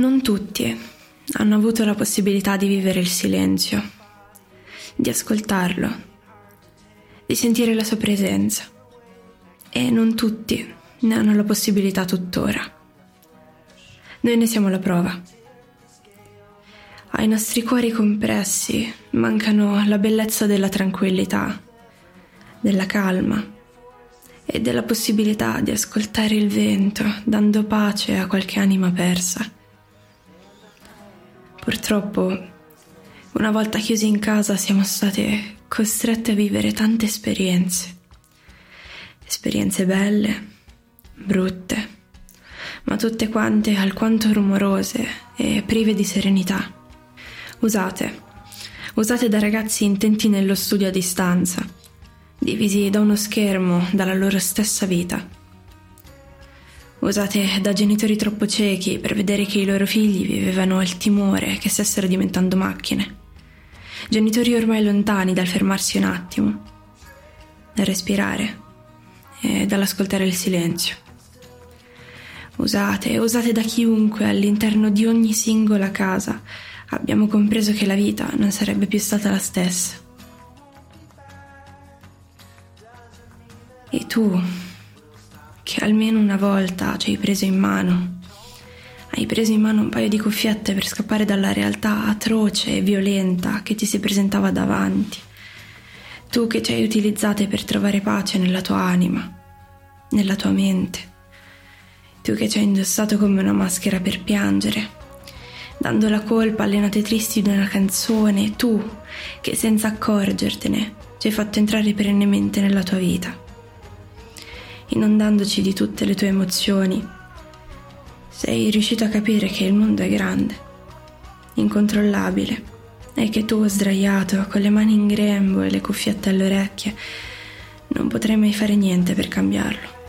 Non tutti hanno avuto la possibilità di vivere il silenzio, di ascoltarlo, di sentire la sua presenza. E non tutti ne hanno la possibilità tuttora. Noi ne siamo la prova. Ai nostri cuori compressi mancano la bellezza della tranquillità, della calma e della possibilità di ascoltare il vento dando pace a qualche anima persa. Purtroppo, una volta chiusi in casa siamo state costrette a vivere tante esperienze. Esperienze belle, brutte, ma tutte quante alquanto rumorose e prive di serenità. Usate, usate da ragazzi intenti nello studio a distanza, divisi da uno schermo dalla loro stessa vita usate da genitori troppo ciechi per vedere che i loro figli vivevano il timore che stessero diventando macchine. Genitori ormai lontani dal fermarsi un attimo, dal respirare e dall'ascoltare il silenzio. Usate, usate da chiunque all'interno di ogni singola casa abbiamo compreso che la vita non sarebbe più stata la stessa. E tu, che almeno una volta ci hai preso in mano. Hai preso in mano un paio di cuffiette per scappare dalla realtà atroce e violenta che ti si presentava davanti. Tu che ci hai utilizzate per trovare pace nella tua anima, nella tua mente. Tu che ci hai indossato come una maschera per piangere, dando la colpa alle note tristi di una canzone, tu che senza accorgertene ci hai fatto entrare perennemente nella tua vita inondandoci di tutte le tue emozioni. Sei riuscito a capire che il mondo è grande, incontrollabile, e che tu, sdraiato, con le mani in grembo e le cuffiette alle orecchie, non potrai mai fare niente per cambiarlo.